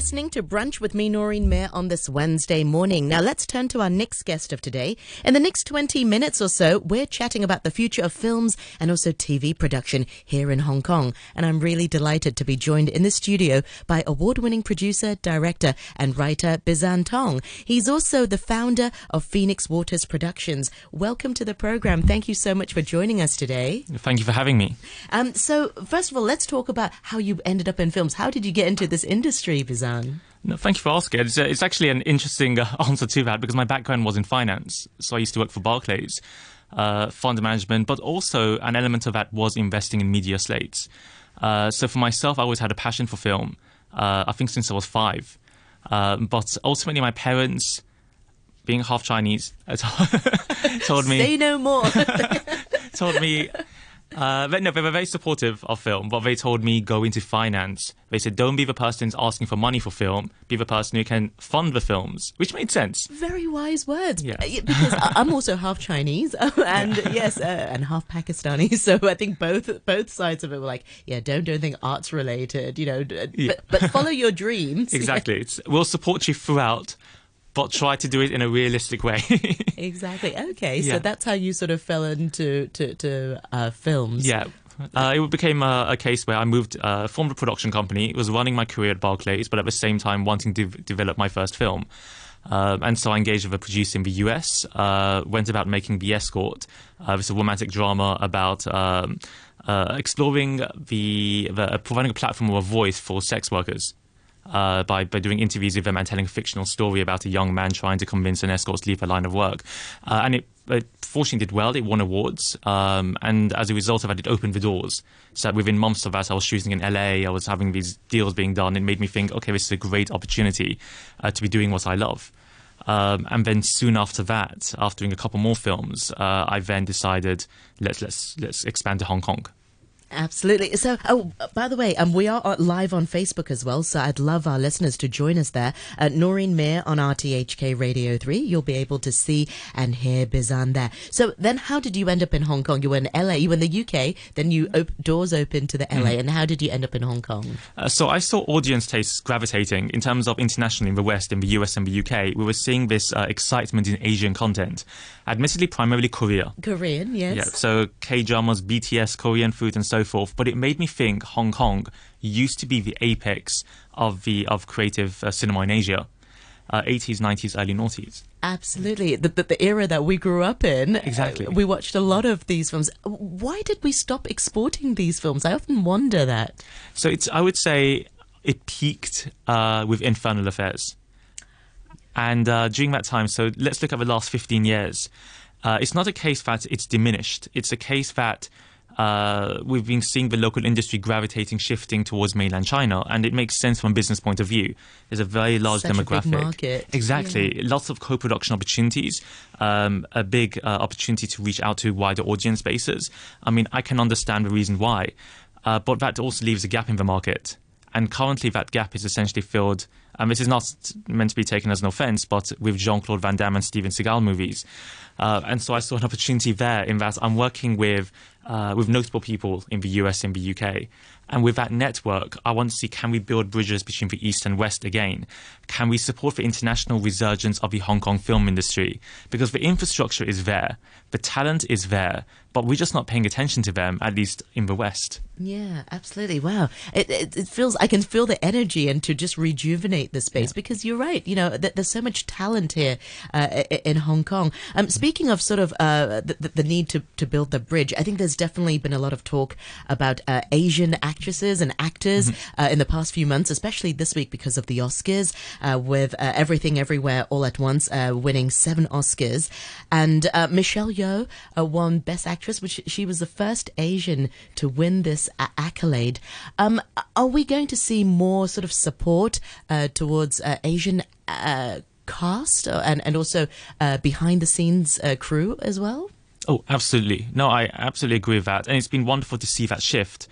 listening to Brunch with me, Noreen Mayer, on this Wednesday morning. Now, let's turn to our next guest of today. In the next 20 minutes or so, we're chatting about the future of films and also TV production here in Hong Kong. And I'm really delighted to be joined in the studio by award winning producer, director, and writer Bizhan Tong. He's also the founder of Phoenix Waters Productions. Welcome to the program. Thank you so much for joining us today. Thank you for having me. Um, so, first of all, let's talk about how you ended up in films. How did you get into this industry, Bizhan? No, thank you for asking. It's, uh, it's actually an interesting uh, answer to that because my background was in finance. So I used to work for Barclays, uh, fund management, but also an element of that was investing in media slates. Uh, so for myself, I always had a passion for film. Uh, I think since I was five. Uh, but ultimately, my parents, being half Chinese, told me. Say no more. told me uh, but no, they were very supportive of film, but they told me go into finance. They said don't be the person who's asking for money for film, be the person who can fund the films, which made sense. Very wise words. Yeah. Uh, Because I'm also half Chinese and yes, uh, and half Pakistani. So I think both both sides of it were like, yeah, don't do anything arts related, you know, d- Yeah. but, but follow your dreams. Exactly. It's, we'll support you throughout, but try to do it in a realistic way. Exactly. Okay, so that's how you sort of fell into to, to uh, films. yeah. Uh, it became a, a case where I moved, uh, formed a production company, was running my career at Barclays, but at the same time wanting to v- develop my first film. Um, and so I engaged with a producer in the US, uh, went about making The Escort. Uh, it's a romantic drama about um, uh, exploring the, the uh, providing a platform or a voice for sex workers. Uh, by, by doing interviews with them and telling a fictional story about a young man trying to convince an escort to leave her line of work. Uh, and it, it fortunately did well. It won awards. Um, and as a result of that, it opened the doors. So within months of that, I was shooting in LA. I was having these deals being done. It made me think, okay, this is a great opportunity uh, to be doing what I love. Um, and then soon after that, after doing a couple more films, uh, I then decided let's let's let's expand to Hong Kong. Absolutely. So, oh, by the way, um, we are uh, live on Facebook as well, so I'd love our listeners to join us there. Uh, Noreen Mayer on RTHK Radio 3. You'll be able to see and hear Bizhan there. So, then how did you end up in Hong Kong? You were in LA, you were in the UK, then you op- doors open to the LA, and how did you end up in Hong Kong? Uh, so I saw audience tastes gravitating in terms of internationally in the West, in the US and the UK. We were seeing this uh, excitement in Asian content, admittedly primarily Korea. Korean, yes. Yeah, so K dramas, BTS, Korean food, and so forth. But it made me think Hong Kong used to be the apex of the of creative uh, cinema in Asia, uh, 80s, 90s, early noughties. Absolutely. The, the, the era that we grew up in. Exactly. uh, we watched a lot of these films. Why did we stop exporting these films? I often wonder that. So it's I would say it peaked uh, with Infernal Affairs, and uh, during that time. So let's look at the last fifteen years. Uh, it's not a case that it's diminished. It's a case that uh, we've been seeing the local industry gravitating, shifting towards mainland China, and it makes sense from a business point of view. There's a very large Such demographic. market. Exactly, lots of co-production opportunities, um, a big uh, opportunity to reach out to wider audience bases. I mean, I can understand the reason why, uh, but that also leaves a gap in the market. And currently, that gap is essentially filled. And this is not meant to be taken as an offense, but with Jean Claude Van Damme and Steven Seagal movies. Uh, and so I saw an opportunity there in that I'm working with uh, with notable people in the US and the UK. And with that network, I want to see can we build bridges between the East and West again? Can we support the international resurgence of the Hong Kong film industry? Because the infrastructure is there, the talent is there, but we're just not paying attention to them, at least in the West. Yeah, absolutely. Wow. It, it, it feels, I can feel the energy and to just rejuvenate the space because you're right. You know, th- there's so much talent here uh, in Hong Kong. Um, speaking of sort of uh, the, the need to, to build the bridge, I think there's definitely been a lot of talk about uh, Asian actresses and actors uh, in the past few months, especially this week because of the Oscars, uh, with uh, Everything Everywhere All at Once uh, winning seven Oscars. And uh, Michelle Yeoh uh, won Best Actress, which she was the first Asian to win this accolade. Um, are we going to see more sort of support uh, towards uh, Asian uh, cast and, and also uh, behind the scenes uh, crew as well? Oh, absolutely. No, I absolutely agree with that. And it's been wonderful to see that shift.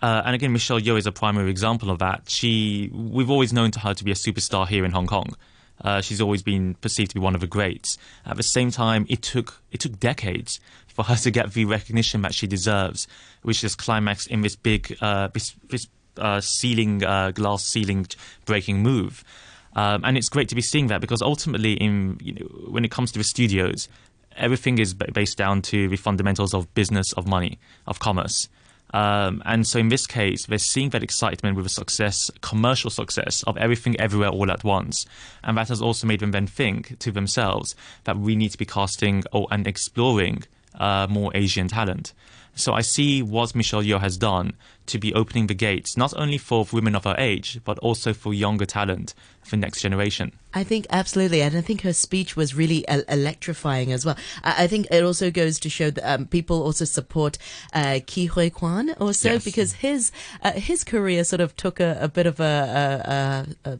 Uh, and again, Michelle Yeoh is a primary example of that. She, we've always known to her to be a superstar here in Hong Kong. Uh, she's always been perceived to be one of the greats. At the same time, it took it took decades for her to get the recognition that she deserves, which is climaxed in this big uh, this, this uh, ceiling uh, glass ceiling breaking move. Um, and it's great to be seeing that because ultimately, in you know, when it comes to the studios, everything is based down to the fundamentals of business, of money, of commerce. Um, and so in this case, they're seeing that excitement with the success, commercial success of everything everywhere all at once. And that has also made them then think to themselves that we need to be casting or, and exploring uh, more Asian talent. So I see what Michelle Yeoh has done to be opening the gates, not only for women of her age, but also for younger talent for next generation. I think absolutely, and I think her speech was really electrifying as well. I, I, think it also goes to show that um, people also support uh, Ke Huy Quan also yes. because his uh, his career sort of took a, a bit of a, a, a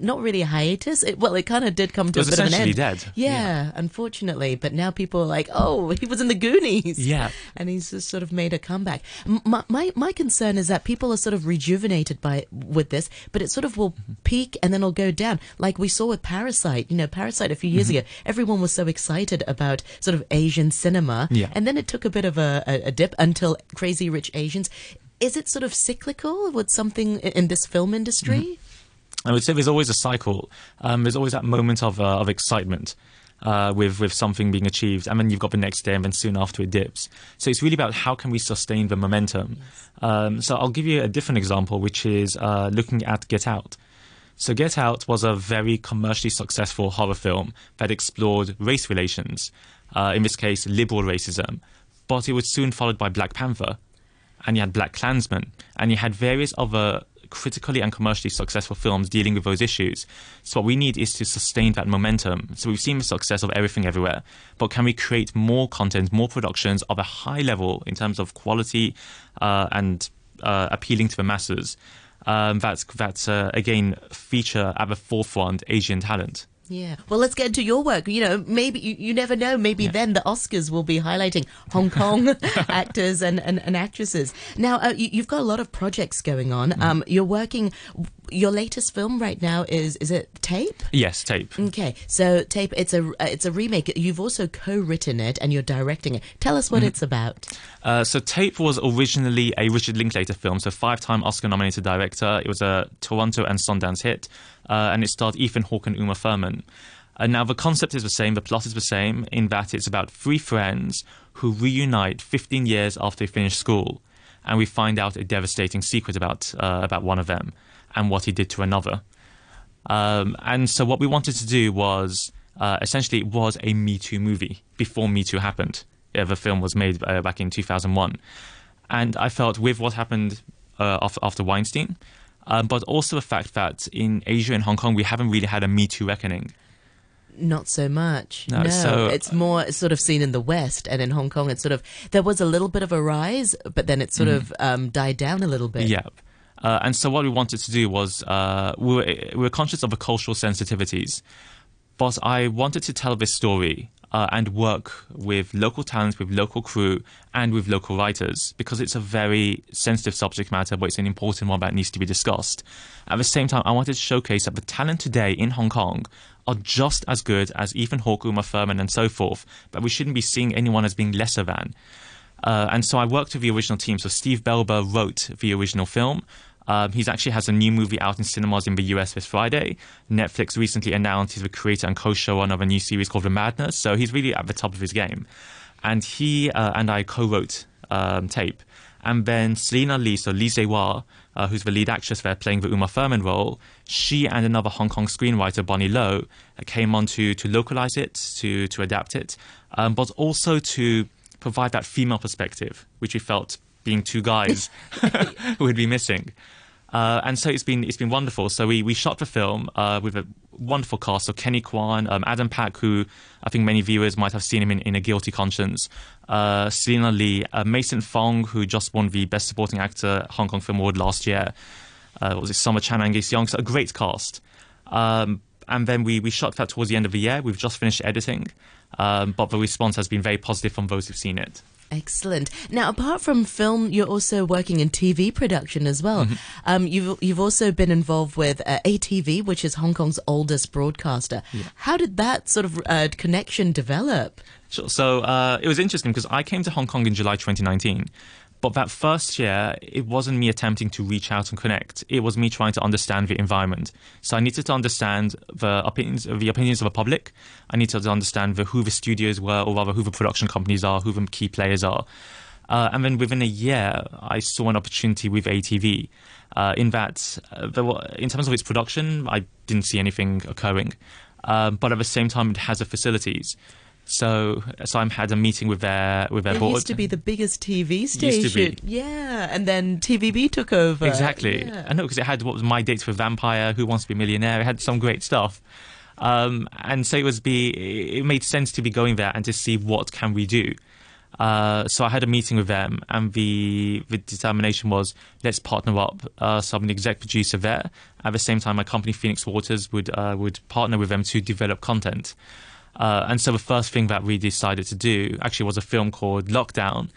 not really a hiatus. It, well, it kind of did come to a bit of an end. dead. Yeah, yeah, unfortunately. But now people are like, oh, he was in the Goonies. Yeah. And he's just sort of made a comeback. My, my, my concern is that people are sort of rejuvenated by with this, but it sort of will mm-hmm. peak and then it'll go down. Like we saw with Parasite. You know, Parasite a few years mm-hmm. ago, everyone was so excited about sort of Asian cinema. Yeah. And then it took a bit of a, a, a dip until Crazy Rich Asians. Is it sort of cyclical with something in this film industry? Mm-hmm. I would say there's always a cycle. Um, there's always that moment of uh, of excitement. Uh, with with something being achieved, and then you've got the next day, and then soon after it dips. So it's really about how can we sustain the momentum. Yes. Um, so I'll give you a different example, which is uh, looking at Get Out. So Get Out was a very commercially successful horror film that explored race relations, uh, in this case, liberal racism. But it was soon followed by Black Panther, and you had Black Klansman, and you had various other critically and commercially successful films dealing with those issues. So what we need is to sustain that momentum. So we've seen the success of Everything Everywhere, but can we create more content, more productions of a high level in terms of quality uh, and uh, appealing to the masses? Um, that's uh, again feature at the forefront Asian talent. Yeah. Well, let's get into your work. You know, maybe you, you never know. Maybe yeah. then the Oscars will be highlighting Hong Kong actors and, and, and, actresses. Now, uh, you, have got a lot of projects going on. Mm. Um, you're working. Your latest film right now is is it Tape? Yes, Tape. Okay, so Tape. It's a it's a remake. You've also co-written it and you're directing it. Tell us what mm. it's about. Uh, so Tape was originally a Richard Linklater film. So five-time Oscar-nominated director. It was a Toronto and Sundance hit uh, and it starred Ethan Hawke and Uma Thurman. And now the concept is the same, the plot is the same, in that it's about three friends who reunite 15 years after they finish school, and we find out a devastating secret about uh, about one of them and what he did to another. Um, and so what we wanted to do was uh, essentially it was a Me Too movie before Me Too happened. Yeah, the film was made uh, back in 2001, and I felt with what happened uh, after Weinstein um, but also the fact that in Asia and Hong Kong we haven't really had a Me Too reckoning. Not so much. No, no so, it's more sort of seen in the West and in Hong Kong. It's sort of there was a little bit of a rise, but then it sort mm. of um, died down a little bit. Yep. Uh, and so what we wanted to do was uh, we, were, we were conscious of the cultural sensitivities, but I wanted to tell this story uh, and work with local talent, with local crew, and with local writers because it's a very sensitive subject matter, but it's an important one that needs to be discussed. At the same time, I wanted to showcase that the talent today in Hong Kong are just as good as Ethan Hawke, Uma Thurman, and so forth, but we shouldn't be seeing anyone as being lesser than. Uh, and so I worked with the original team. So Steve Belber wrote the original film. Um, he actually has a new movie out in cinemas in the US this Friday. Netflix recently announced he's the creator and co-showrunner of a new series called The Madness, so he's really at the top of his game. And he uh, and I co-wrote um, tape. And then Selena Lee, so Lee Zae uh, who's the lead actress there playing the Uma Thurman role, she and another Hong Kong screenwriter, Bonnie Low, came on to, to localize it, to, to adapt it, um, but also to provide that female perspective, which we felt being two guys who would be missing. Uh, and so it's been it's been wonderful. So we, we shot the film uh, with a wonderful cast. So Kenny Kwan, um, Adam Pak, who I think many viewers might have seen him in, in A Guilty Conscience, uh, Selena Lee, uh, Mason Fong, who just won the Best Supporting Actor Hong Kong Film Award last year. Uh, was it Summer Chan and Angus Young? So a great cast. Um, and then we, we shot that towards the end of the year. We've just finished editing, um, but the response has been very positive from those who've seen it. Excellent. Now, apart from film, you're also working in TV production as well. Mm-hmm. Um, you've you've also been involved with uh, ATV, which is Hong Kong's oldest broadcaster. Yeah. How did that sort of uh, connection develop? Sure. So uh, it was interesting because I came to Hong Kong in July 2019. But that first year, it wasn't me attempting to reach out and connect. It was me trying to understand the environment. So I needed to understand the opinions, the opinions of the public. I needed to understand the, who the studios were, or rather who the production companies are, who the key players are. Uh, and then within a year, I saw an opportunity with ATV. Uh, in that, uh, were, in terms of its production, I didn't see anything occurring. Um, but at the same time, it has the facilities. So, so I had a meeting with their with their it board. It used to be the biggest TV station. Used to be. Yeah, and then TVB took over. Exactly. Yeah. I know because it had what was My Dates with Vampire, Who Wants to Be a Millionaire. It had some great stuff. Um, and so it was be it made sense to be going there and to see what can we do. Uh, so I had a meeting with them, and the the determination was let's partner up. Uh, so I'm an exec producer there. At the same time, my company Phoenix Waters would uh, would partner with them to develop content. Uh, and so the first thing that we decided to do actually was a film called Lockdown.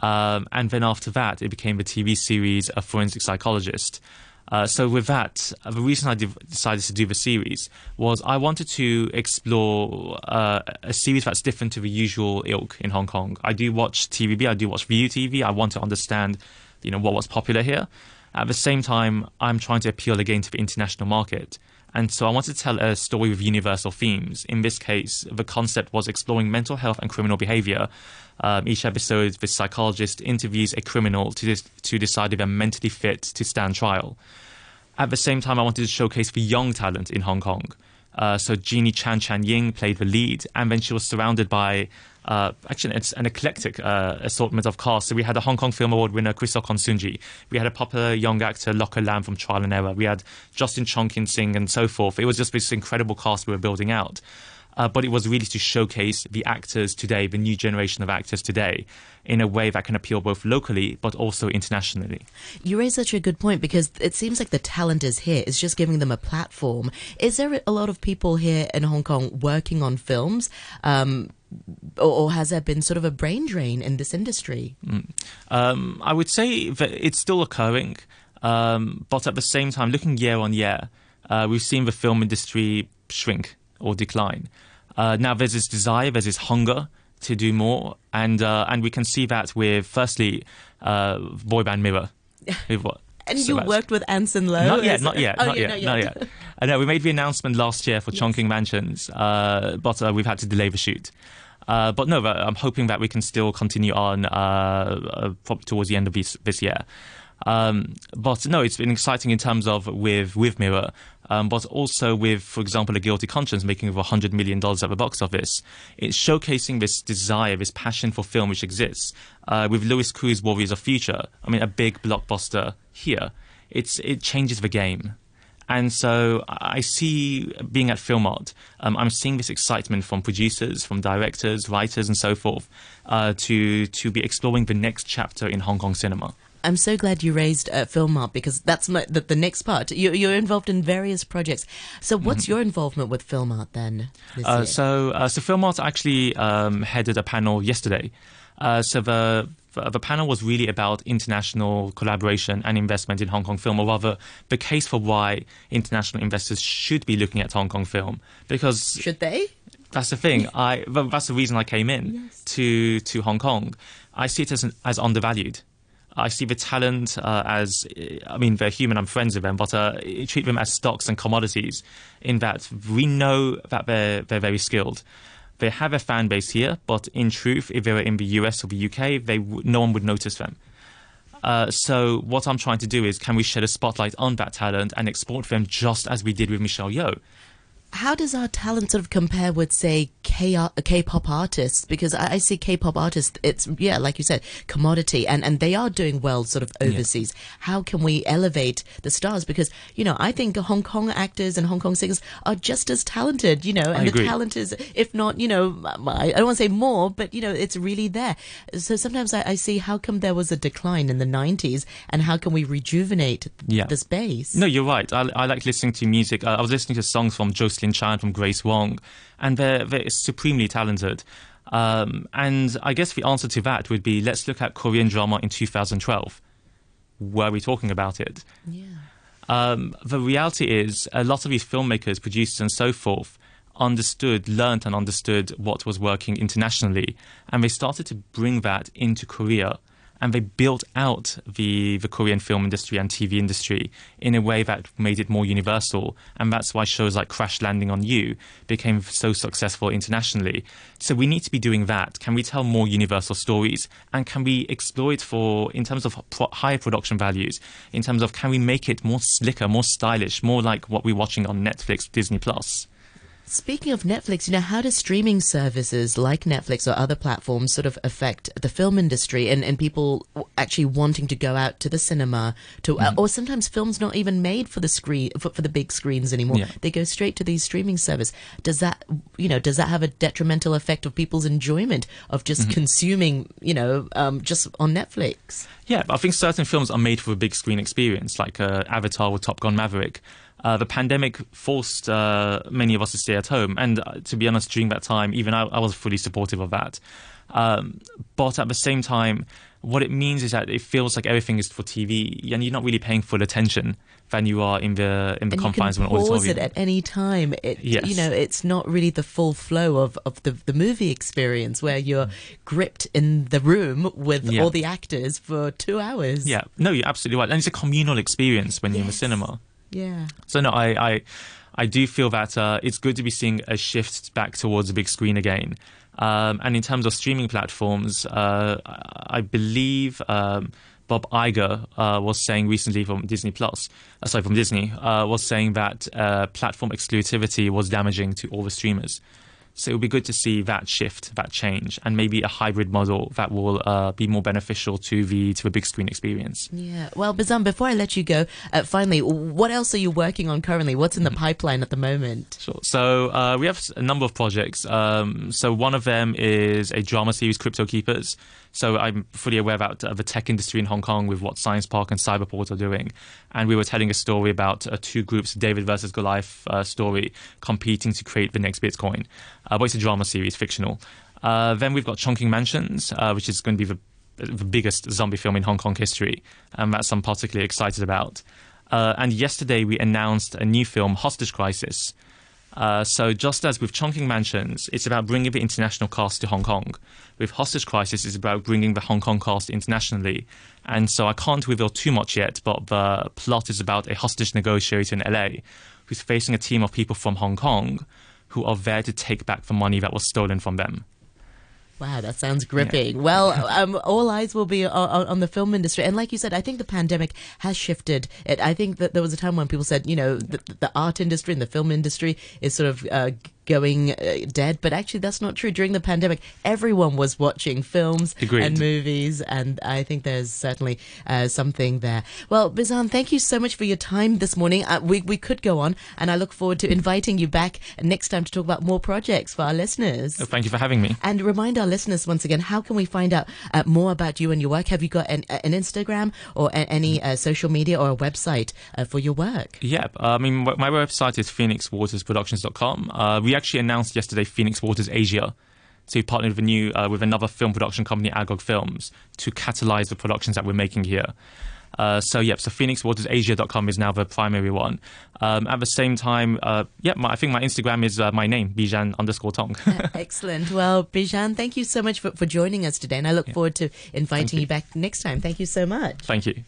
Um, and then after that, it became the TV series A Forensic Psychologist. Uh, so with that, uh, the reason I de- decided to do the series was I wanted to explore uh, a series that's different to the usual ilk in Hong Kong. I do watch TVB, I do watch ViuTV. I want to understand, you know, what was popular here. At the same time, I'm trying to appeal again to the international market. And so I wanted to tell a story with universal themes. In this case, the concept was exploring mental health and criminal behavior. Um, each episode, the psychologist interviews a criminal to, dis- to decide if they're mentally fit to stand trial. At the same time, I wanted to showcase the young talent in Hong Kong. Uh, so Jeannie Chan Chan Ying played the lead, and then she was surrounded by uh, actually it's an eclectic uh, assortment of cast. So we had a Hong Kong Film Award winner Chris Okonsunji. We had a popular young actor Locker Lam from Trial and Error. We had Justin Chongkin Sing and so forth. It was just this incredible cast we were building out. Uh, but it was really to showcase the actors today, the new generation of actors today, in a way that can appeal both locally but also internationally. You raise such a good point because it seems like the talent is here. It's just giving them a platform. Is there a lot of people here in Hong Kong working on films? Um, or, or, has there been sort of a brain drain in this industry? Mm. Um, I would say that it's still occurring, um, but at the same time, looking year on year, uh, we've seen the film industry shrink or decline. Uh, now there's this desire, there's this hunger to do more, and uh, and we can see that with firstly, uh, boy band Mirror. And so you worked with Anson Lo? Not yet, not yet, oh, not, yet not, yet, not yet, I know we made the announcement last year for yes. Chungking Mansions, uh, but uh, we've had to delay the shoot. Uh, but no, I'm hoping that we can still continue on uh, probably towards the end of this, this year. Um, but no, it's been exciting in terms of with with Mirror, um, but also with, for example, A Guilty Conscience making over $100 million at the box office. It's showcasing this desire, this passion for film which exists. Uh, with Louis Koo's Warriors of Future, I mean, a big blockbuster here. It's, it changes the game. And so I see being at Film Art, um, I'm seeing this excitement from producers, from directors, writers, and so forth, uh, to to be exploring the next chapter in Hong Kong cinema. I'm so glad you raised uh, Film Art because that's my, the, the next part. You, you're involved in various projects. So, what's mm-hmm. your involvement with Film Art then? Uh, so, uh, so Film Art actually um, headed a panel yesterday. Uh, so the the panel was really about international collaboration and investment in Hong Kong film, or rather, the case for why international investors should be looking at Hong Kong film. Because should they? That's the thing. I that's the reason I came in yes. to to Hong Kong. I see it as as undervalued. I see the talent uh, as, I mean, they're human, I'm friends with them, but uh, treat them as stocks and commodities in that we know that they're, they're very skilled. They have a fan base here, but in truth, if they were in the US or the UK, they w- no one would notice them. Uh, so what I'm trying to do is, can we shed a spotlight on that talent and export them just as we did with Michelle Yeoh? How does our talent sort of compare with, say, K K-pop artists? Because I, I, see K-pop artists, it's yeah, like you said, commodity, and and they are doing well sort of overseas. Yeah. How can we elevate the stars? Because you know, I think Hong Kong actors and Hong Kong singers are just as talented. You know, and I the agree. talent is, if not, you know, I don't want to say more, but you know, it's really there. So sometimes I, I see how come there was a decline in the '90s, and how can we rejuvenate yeah. the space? No, you're right. I, I like listening to music. I was listening to songs from Jocelyn Jocelyn Chan, from Grace Wong, and they're, they're supremely talented. Um, and I guess the answer to that would be let's look at Korean drama in 2012. Were we talking about it? Yeah. Um, the reality is, a lot of these filmmakers, producers, and so forth understood, learned, and understood what was working internationally, and they started to bring that into Korea and they built out the the Korean film industry and TV industry in a way that made it more universal, and that's why shows like Crash Landing on You became so successful internationally. So we need to be doing that. Can we tell more universal stories, and can we explore it for in terms of pro- higher production values? In terms of can we make it more slicker, more stylish, more like what we're watching on Netflix, Disney Plus? Speaking of Netflix, you know, how do streaming services like Netflix or other platforms sort of affect the film industry and, and people actually wanting to go out to the cinema to, mm. uh, or sometimes films not even made for the screen, for, for the big screens anymore. Yeah. They go straight to these streaming services. Does that, you know, does that have a detrimental effect of people's enjoyment of just mm-hmm. consuming, you know, um, just on Netflix? Yeah, I think certain films are made for a big screen experience, like uh, Avatar with Top Gun Maverick. Uh, the pandemic forced uh, many of us to stay at home. And uh, to be honest, during that time, even I, I was fully supportive of that. Um, but at the same time, what it means is that it feels like everything is for TV, and you're not really paying full attention than you are in the in the and confines you can of an auditorium. Pause it at any time. It, yes. you know, it's not really the full flow of, of the the movie experience where you're gripped in the room with yeah. all the actors for two hours. Yeah, no, you're absolutely right, and it's a communal experience when yes. you're in the cinema. Yeah. So no, I I, I do feel that uh, it's good to be seeing a shift back towards a big screen again. Um, and in terms of streaming platforms, uh, I believe um, Bob Iger uh, was saying recently from Disney Plus, uh, sorry, from Disney, uh, was saying that uh, platform exclusivity was damaging to all the streamers. So it would be good to see that shift, that change, and maybe a hybrid model that will uh, be more beneficial to the to a big screen experience. Yeah. Well, Bizhan, before I let you go, uh, finally, what else are you working on currently? What's in the mm-hmm. pipeline at the moment? Sure. So uh, we have a number of projects. Um, so one of them is a drama series, Crypto Keepers. So I'm fully aware about uh, the tech industry in Hong Kong with what Science Park and Cyberport are doing. And we were telling a story about uh, two groups, David versus Goliath uh, story, competing to create the next Bitcoin. Uh, but it's a drama series, fictional. Uh, then we've got Chungking Mansions, uh, which is going to be the, the biggest zombie film in Hong Kong history. And that's I'm particularly excited about. and yesterday we announced a new film, Hostage Crisis. Uh, so just as with Chungking Mansions, it's about bringing the international cast to Hong Kong. With Hostage Crisis, it's about bringing the Hong Kong cast internationally. And so I can't reveal too much yet, but the plot is about a hostage negotiator in LA who's facing a team of people from Hong Kong who are there to take back the money that was stolen from them. Wow, that sounds gripping. Yeah. Well, um, all eyes will be on, on, the film industry, and like you said, I think the pandemic has shifted it. I think that there was a time when people said, you know, the, the art industry and the film industry is sort of uh, going uh, dead, but actually that's not true. During the pandemic, everyone was watching films Agreed. and movies, and I think there's certainly uh, something there. Well, Bizhan, thank you so much for your time this morning. Uh, we we could go on, and I look forward to inviting you back next time to talk about more projects for our listeners. Oh, thank you for having me. And remind our listeners once again, how can we find out uh, more about you and your work? Have you got an, an Instagram or any uh, social media or a website uh, for your work? Yeah, I mean, my website is phoenixwatersproductions.com. we we actually announced yesterday Phoenix Waters Asia. So we partnered with a new uh, with another film production company, Agog Films, to catalyze the productions that we're making here. Uh, so yep, so phoenixwatersasia.com is now the primary one. Um, at the same time, uh, yeah, my, I think my Instagram is uh, my name, Bizhan underscore Tong. Excellent. Well, Bizhan, thank you so much for, for joining us today, and I look yeah. forward to inviting you. you back next time. Thank you so much. Thank you.